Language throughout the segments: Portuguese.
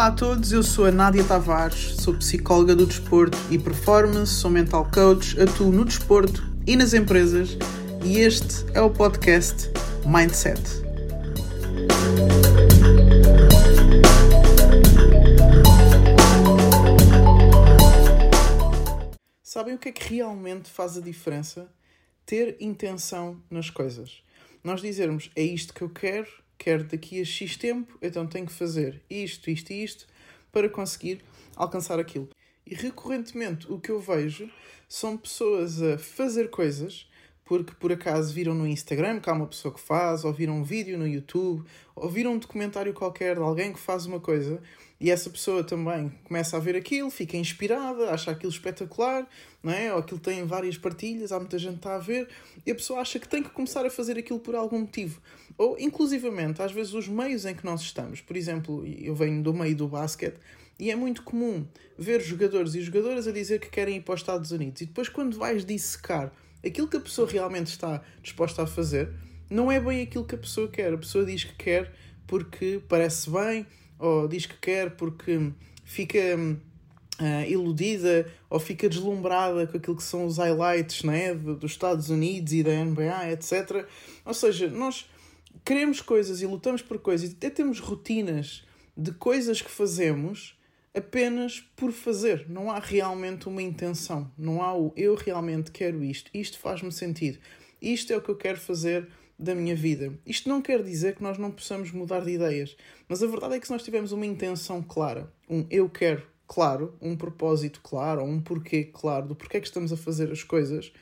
Olá a todos, eu sou a Nádia Tavares, sou psicóloga do desporto e performance, sou mental coach, atuo no desporto e nas empresas e este é o podcast Mindset. Sabem o que é que realmente faz a diferença? Ter intenção nas coisas. Nós dizermos é isto que eu quero quero daqui a X tempo, então tenho que fazer isto, isto e isto para conseguir alcançar aquilo. E recorrentemente o que eu vejo são pessoas a fazer coisas porque por acaso viram no Instagram que há uma pessoa que faz, ou viram um vídeo no YouTube, ou viram um documentário qualquer de alguém que faz uma coisa e essa pessoa também começa a ver aquilo, fica inspirada, acha aquilo espetacular, não é? ou aquilo tem várias partilhas, há muita gente que está a ver, e a pessoa acha que tem que começar a fazer aquilo por algum motivo. Ou, inclusivamente, às vezes, os meios em que nós estamos. Por exemplo, eu venho do meio do basquete, e é muito comum ver jogadores e jogadoras a dizer que querem ir para os Estados Unidos, e depois, quando vais dissecar aquilo que a pessoa realmente está disposta a fazer, não é bem aquilo que a pessoa quer. A pessoa diz que quer porque parece bem ou diz que quer porque fica uh, iludida ou fica deslumbrada com aquilo que são os highlights né, dos Estados Unidos e da NBA, etc. Ou seja, nós queremos coisas e lutamos por coisas e até temos rotinas de coisas que fazemos apenas por fazer. Não há realmente uma intenção. Não há o eu realmente quero isto. Isto faz-me sentido. Isto é o que eu quero fazer da minha vida. Isto não quer dizer que nós não possamos mudar de ideias, mas a verdade é que se nós tivermos uma intenção clara, um eu quero claro, um propósito claro, ou um porquê claro do porquê é que estamos a fazer as coisas,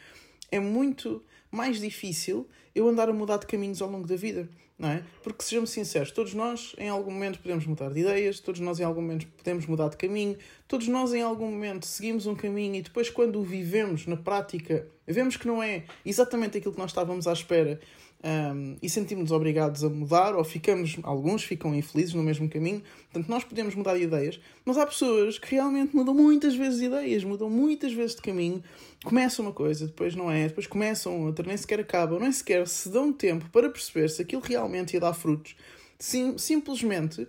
é muito mais difícil eu andar a mudar de caminhos ao longo da vida, não é? Porque sejamos sinceros, todos nós em algum momento podemos mudar de ideias, todos nós em algum momento podemos mudar de caminho, todos nós em algum momento seguimos um caminho e depois quando o vivemos na prática, vemos que não é exatamente aquilo que nós estávamos à espera um, e sentimos-nos obrigados a mudar, ou ficamos, alguns ficam infelizes no mesmo caminho. Portanto, nós podemos mudar de ideias, mas há pessoas que realmente mudam muitas vezes de ideias, mudam muitas vezes de caminho, começam uma coisa, depois não é, depois começam outra, nem sequer acabam, nem sequer se dão tempo para perceber se aquilo realmente ia dar frutos. Sim, simplesmente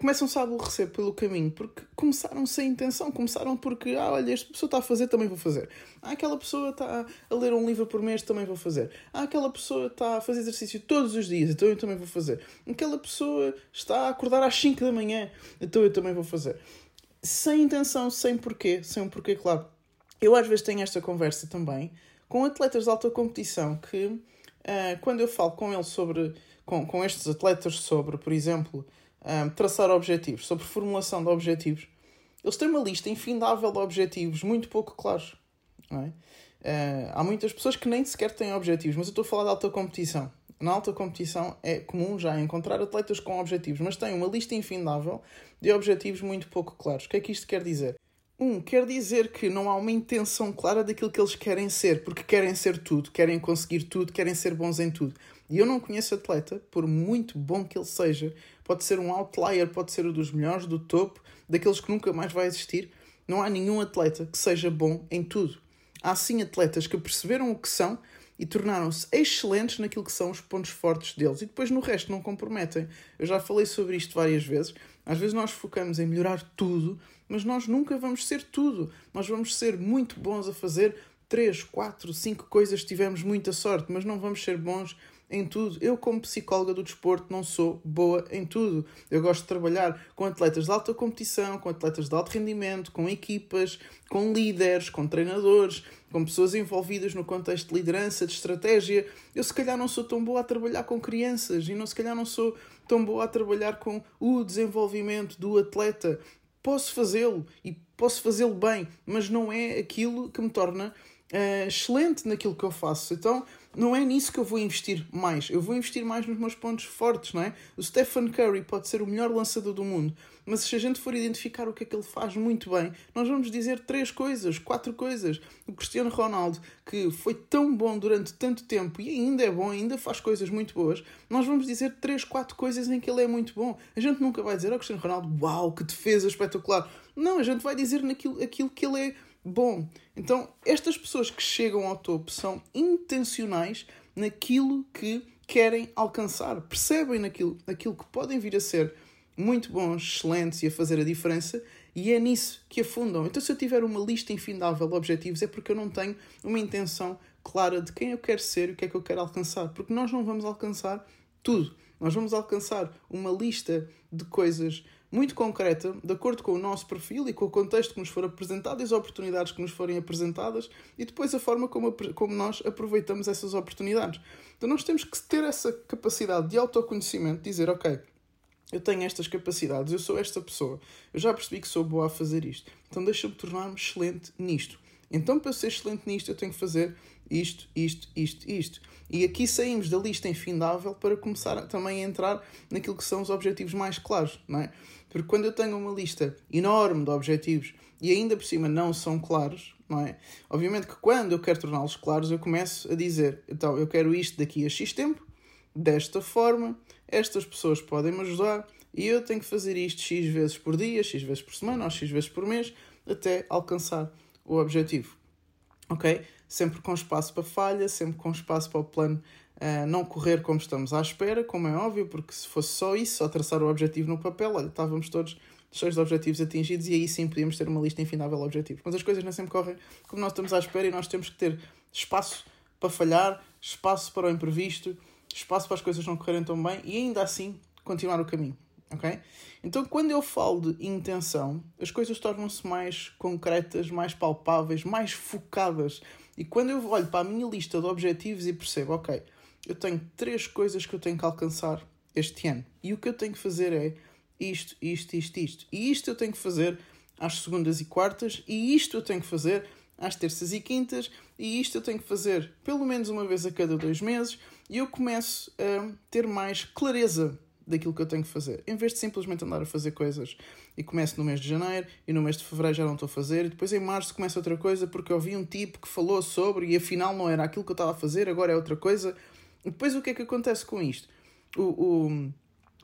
começam-se a aborrecer pelo caminho porque começaram sem intenção, começaram porque, ah, olha, esta pessoa está a fazer, também vou fazer. Ah, aquela pessoa está a ler um livro por mês, também vou fazer. Ah, aquela pessoa está a fazer exercício todos os dias, então eu também vou fazer. Aquela pessoa está a acordar às 5 da manhã, então eu também vou fazer. Sem intenção, sem porquê, sem um porquê claro. Eu às vezes tenho esta conversa também com atletas de alta competição que, uh, quando eu falo com eles sobre, com, com estes atletas sobre, por exemplo, um, traçar objetivos, sobre formulação de objetivos, eles têm uma lista infindável de objetivos muito pouco claros. É? Uh, há muitas pessoas que nem sequer têm objetivos, mas eu estou a falar de alta competição. Na alta competição é comum já encontrar atletas com objetivos, mas têm uma lista infindável de objetivos muito pouco claros. O que é que isto quer dizer? Um, quer dizer que não há uma intenção clara daquilo que eles querem ser, porque querem ser tudo, querem conseguir tudo, querem ser bons em tudo. E eu não conheço atleta, por muito bom que ele seja, pode ser um outlier, pode ser um dos melhores, do topo, daqueles que nunca mais vai existir. Não há nenhum atleta que seja bom em tudo. Há sim atletas que perceberam o que são e tornaram-se excelentes naquilo que são os pontos fortes deles e depois no resto não comprometem. Eu já falei sobre isto várias vezes. Às vezes nós focamos em melhorar tudo, mas nós nunca vamos ser tudo. Nós vamos ser muito bons a fazer três, quatro, cinco coisas, tivemos muita sorte, mas não vamos ser bons em tudo. Eu, como psicóloga do desporto, não sou boa em tudo. Eu gosto de trabalhar com atletas de alta competição, com atletas de alto rendimento, com equipas, com líderes, com treinadores, com pessoas envolvidas no contexto de liderança, de estratégia. Eu, se calhar, não sou tão boa a trabalhar com crianças e, não, se calhar, não sou tão boa a trabalhar com o desenvolvimento do atleta. Posso fazê-lo e posso fazê-lo bem, mas não é aquilo que me torna uh, excelente naquilo que eu faço. Então, não é nisso que eu vou investir mais. Eu vou investir mais nos meus pontos fortes, não é? O Stephen Curry pode ser o melhor lançador do mundo, mas se a gente for identificar o que é que ele faz muito bem, nós vamos dizer três coisas, quatro coisas. O Cristiano Ronaldo, que foi tão bom durante tanto tempo e ainda é bom, ainda faz coisas muito boas, nós vamos dizer três, quatro coisas em que ele é muito bom. A gente nunca vai dizer, oh, Cristiano Ronaldo, uau, que defesa espetacular. Não, a gente vai dizer naquilo aquilo que ele é bom. Então, estas pessoas que chegam ao topo são intencionais naquilo que querem alcançar, percebem naquilo, naquilo que podem vir a ser muito bons, excelentes e a fazer a diferença, e é nisso que afundam. Então, se eu tiver uma lista infindável de objetivos, é porque eu não tenho uma intenção clara de quem eu quero ser e o que é que eu quero alcançar. Porque nós não vamos alcançar tudo. Nós vamos alcançar uma lista de coisas muito concreta, de acordo com o nosso perfil e com o contexto que nos for apresentado e as oportunidades que nos forem apresentadas e depois a forma como, como nós aproveitamos essas oportunidades. Então nós temos que ter essa capacidade de autoconhecimento, dizer, ok, eu tenho estas capacidades, eu sou esta pessoa, eu já percebi que sou boa a fazer isto, então deixa-me tornar-me excelente nisto. Então, para ser excelente nisto, eu tenho que fazer isto, isto, isto, isto. E aqui saímos da lista infindável para começar também a entrar naquilo que são os objetivos mais claros, não é? Porque quando eu tenho uma lista enorme de objetivos e ainda por cima não são claros, não é? Obviamente que quando eu quero torná-los claros, eu começo a dizer, então eu quero isto daqui a X tempo, desta forma, estas pessoas podem me ajudar e eu tenho que fazer isto X vezes por dia, X vezes por semana ou X vezes por mês até alcançar o objetivo. Ok? Sempre com espaço para falha, sempre com espaço para o plano uh, não correr como estamos à espera, como é óbvio, porque se fosse só isso, só traçar o objetivo no papel, olha, estávamos todos cheios de objetivos atingidos e aí sim podíamos ter uma lista infindável de objetivos. Mas as coisas não sempre correm como nós estamos à espera e nós temos que ter espaço para falhar, espaço para o imprevisto, espaço para as coisas não correrem tão bem e ainda assim continuar o caminho. Ok? Então, quando eu falo de intenção, as coisas tornam-se mais concretas, mais palpáveis, mais focadas. E quando eu olho para a minha lista de objetivos e percebo, ok, eu tenho três coisas que eu tenho que alcançar este ano. E o que eu tenho que fazer é isto, isto, isto, isto. E isto eu tenho que fazer às segundas e quartas, e isto eu tenho que fazer às terças e quintas, e isto eu tenho que fazer pelo menos uma vez a cada dois meses, e eu começo a ter mais clareza daquilo que eu tenho que fazer. Em vez de simplesmente andar a fazer coisas e começo no mês de janeiro e no mês de fevereiro já não estou a fazer e depois em março começa outra coisa porque eu vi um tipo que falou sobre e afinal não era aquilo que eu estava a fazer, agora é outra coisa. Depois o que é que acontece com isto? O, o,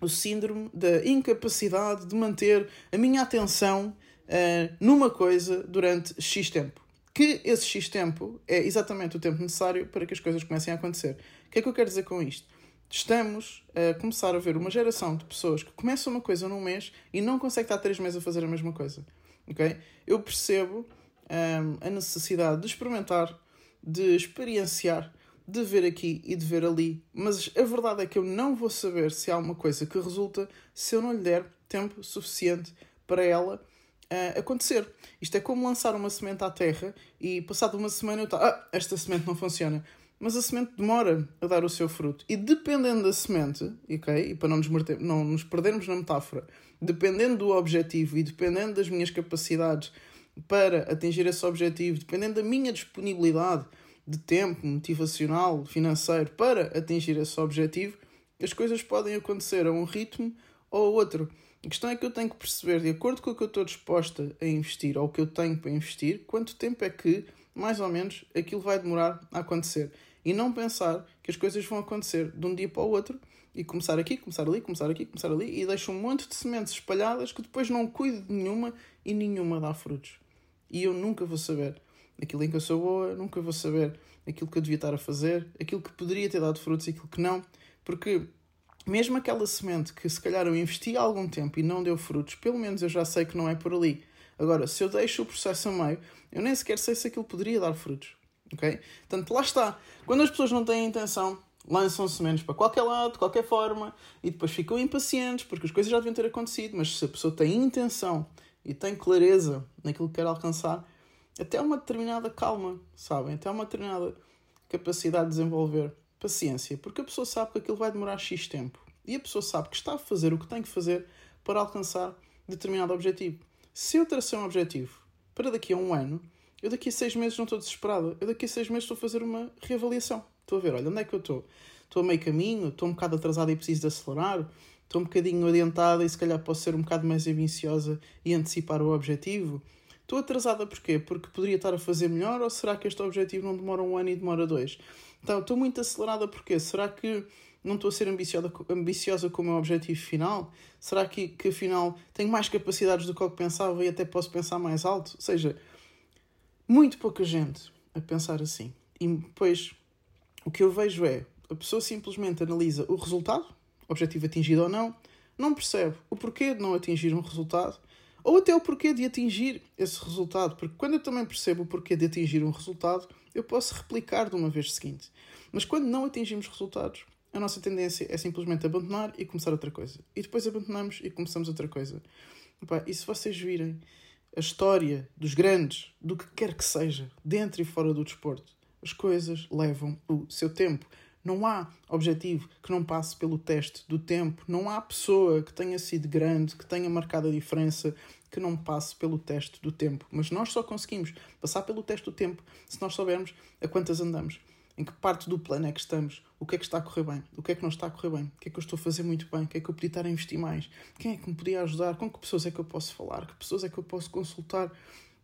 o síndrome da incapacidade de manter a minha atenção uh, numa coisa durante X tempo. Que esse X tempo é exatamente o tempo necessário para que as coisas comecem a acontecer. O que é que eu quero dizer com isto? Estamos a começar a ver uma geração de pessoas que começam uma coisa num mês e não conseguem estar três meses a fazer a mesma coisa. Okay? Eu percebo um, a necessidade de experimentar, de experienciar, de ver aqui e de ver ali, mas a verdade é que eu não vou saber se há uma coisa que resulta se eu não lhe der tempo suficiente para ela uh, acontecer. Isto é como lançar uma semente à terra e passado uma semana eu estou, ah, esta semente não funciona. Mas a semente demora a dar o seu fruto. E dependendo da semente, ok? E para não nos, não nos perdermos na metáfora, dependendo do objetivo e dependendo das minhas capacidades para atingir esse objetivo, dependendo da minha disponibilidade, de tempo, motivacional, financeiro para atingir esse objetivo, as coisas podem acontecer a um ritmo ou a outro. A questão é que eu tenho que perceber, de acordo com o que eu estou disposta a investir ou o que eu tenho para investir, quanto tempo é que, mais ou menos, aquilo vai demorar a acontecer. E não pensar que as coisas vão acontecer de um dia para o outro e começar aqui, começar ali, começar aqui, começar ali e deixo um monte de sementes espalhadas que depois não cuido de nenhuma e nenhuma dá frutos. E eu nunca vou saber aquilo em que eu sou boa, nunca vou saber aquilo que eu devia estar a fazer, aquilo que poderia ter dado frutos e aquilo que não, porque mesmo aquela semente que se calhar eu investi há algum tempo e não deu frutos, pelo menos eu já sei que não é por ali. Agora, se eu deixo o processo a meio, eu nem sequer sei se aquilo poderia dar frutos. Ok? Portanto, lá está. Quando as pessoas não têm intenção, lançam sementes para qualquer lado, de qualquer forma, e depois ficam impacientes porque as coisas já deviam ter acontecido. Mas se a pessoa tem intenção e tem clareza naquilo que quer alcançar, até uma determinada calma, sabem? Até uma determinada capacidade de desenvolver paciência, porque a pessoa sabe que aquilo vai demorar X tempo e a pessoa sabe que está a fazer o que tem que fazer para alcançar determinado objetivo. Se eu tracei um objetivo para daqui a um ano, eu daqui a seis meses não estou desesperada. Eu daqui a seis meses estou a fazer uma reavaliação. Estou a ver, olha, onde é que eu estou? Estou a meio caminho, estou um bocado atrasada e preciso de acelerar, estou um bocadinho adiantada e se calhar posso ser um bocado mais ambiciosa e antecipar o objetivo Estou atrasada porquê? Porque poderia estar a fazer melhor ou será que este objetivo não demora um ano e demora dois? Então, estou muito acelerada porquê? Será que não estou a ser ambiciosa, ambiciosa com o meu objetivo final? Será que, que afinal tenho mais capacidades do que eu pensava e até posso pensar mais alto? Ou seja, muito pouca gente a pensar assim. E depois o que eu vejo é a pessoa simplesmente analisa o resultado, objetivo atingido ou não, não percebe o porquê de não atingir um resultado ou até o porquê de atingir esse resultado, porque quando eu também percebo o porquê de atingir um resultado, eu posso replicar de uma vez seguinte. Mas quando não atingimos resultados, a nossa tendência é simplesmente abandonar e começar outra coisa. E depois abandonamos e começamos outra coisa. e se vocês virem a história dos grandes, do que quer que seja, dentro e fora do desporto, as coisas levam o seu tempo. Não há objetivo que não passe pelo teste do tempo. Não há pessoa que tenha sido grande, que tenha marcado a diferença, que não passe pelo teste do tempo. Mas nós só conseguimos passar pelo teste do tempo se nós soubermos a quantas andamos. Em que parte do plano é que estamos? O que é que está a correr bem? O que é que não está a correr bem? O que é que eu estou a fazer muito bem? O que é que eu podia estar a investir mais? Quem é que me podia ajudar? Com que pessoas é que eu posso falar? Que pessoas é que eu posso consultar?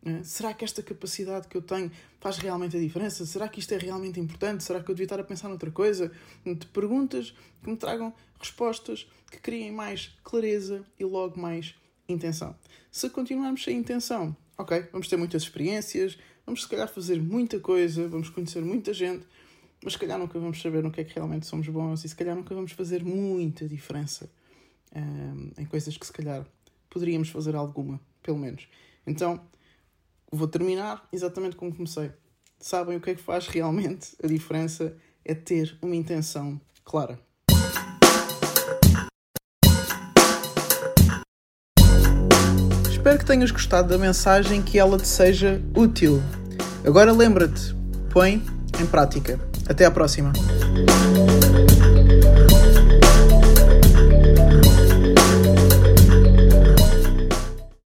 É? Será que esta capacidade que eu tenho faz realmente a diferença? Será que isto é realmente importante? Será que eu devia estar a pensar noutra coisa? De perguntas que me tragam respostas que criem mais clareza e logo mais intenção. Se continuarmos sem intenção, ok, vamos ter muitas experiências, vamos se calhar fazer muita coisa, vamos conhecer muita gente, mas se calhar nunca vamos saber no que é que realmente somos bons e se calhar nunca vamos fazer muita diferença um, ehm, em coisas que se calhar poderíamos fazer alguma, pelo menos. Então, vou terminar exatamente como comecei. Sabem o que é que faz realmente a diferença? É ter uma intenção clara. Espero que tenhas gostado da mensagem que ela te seja útil. Agora lembra-te, põe em prática. Até à próxima.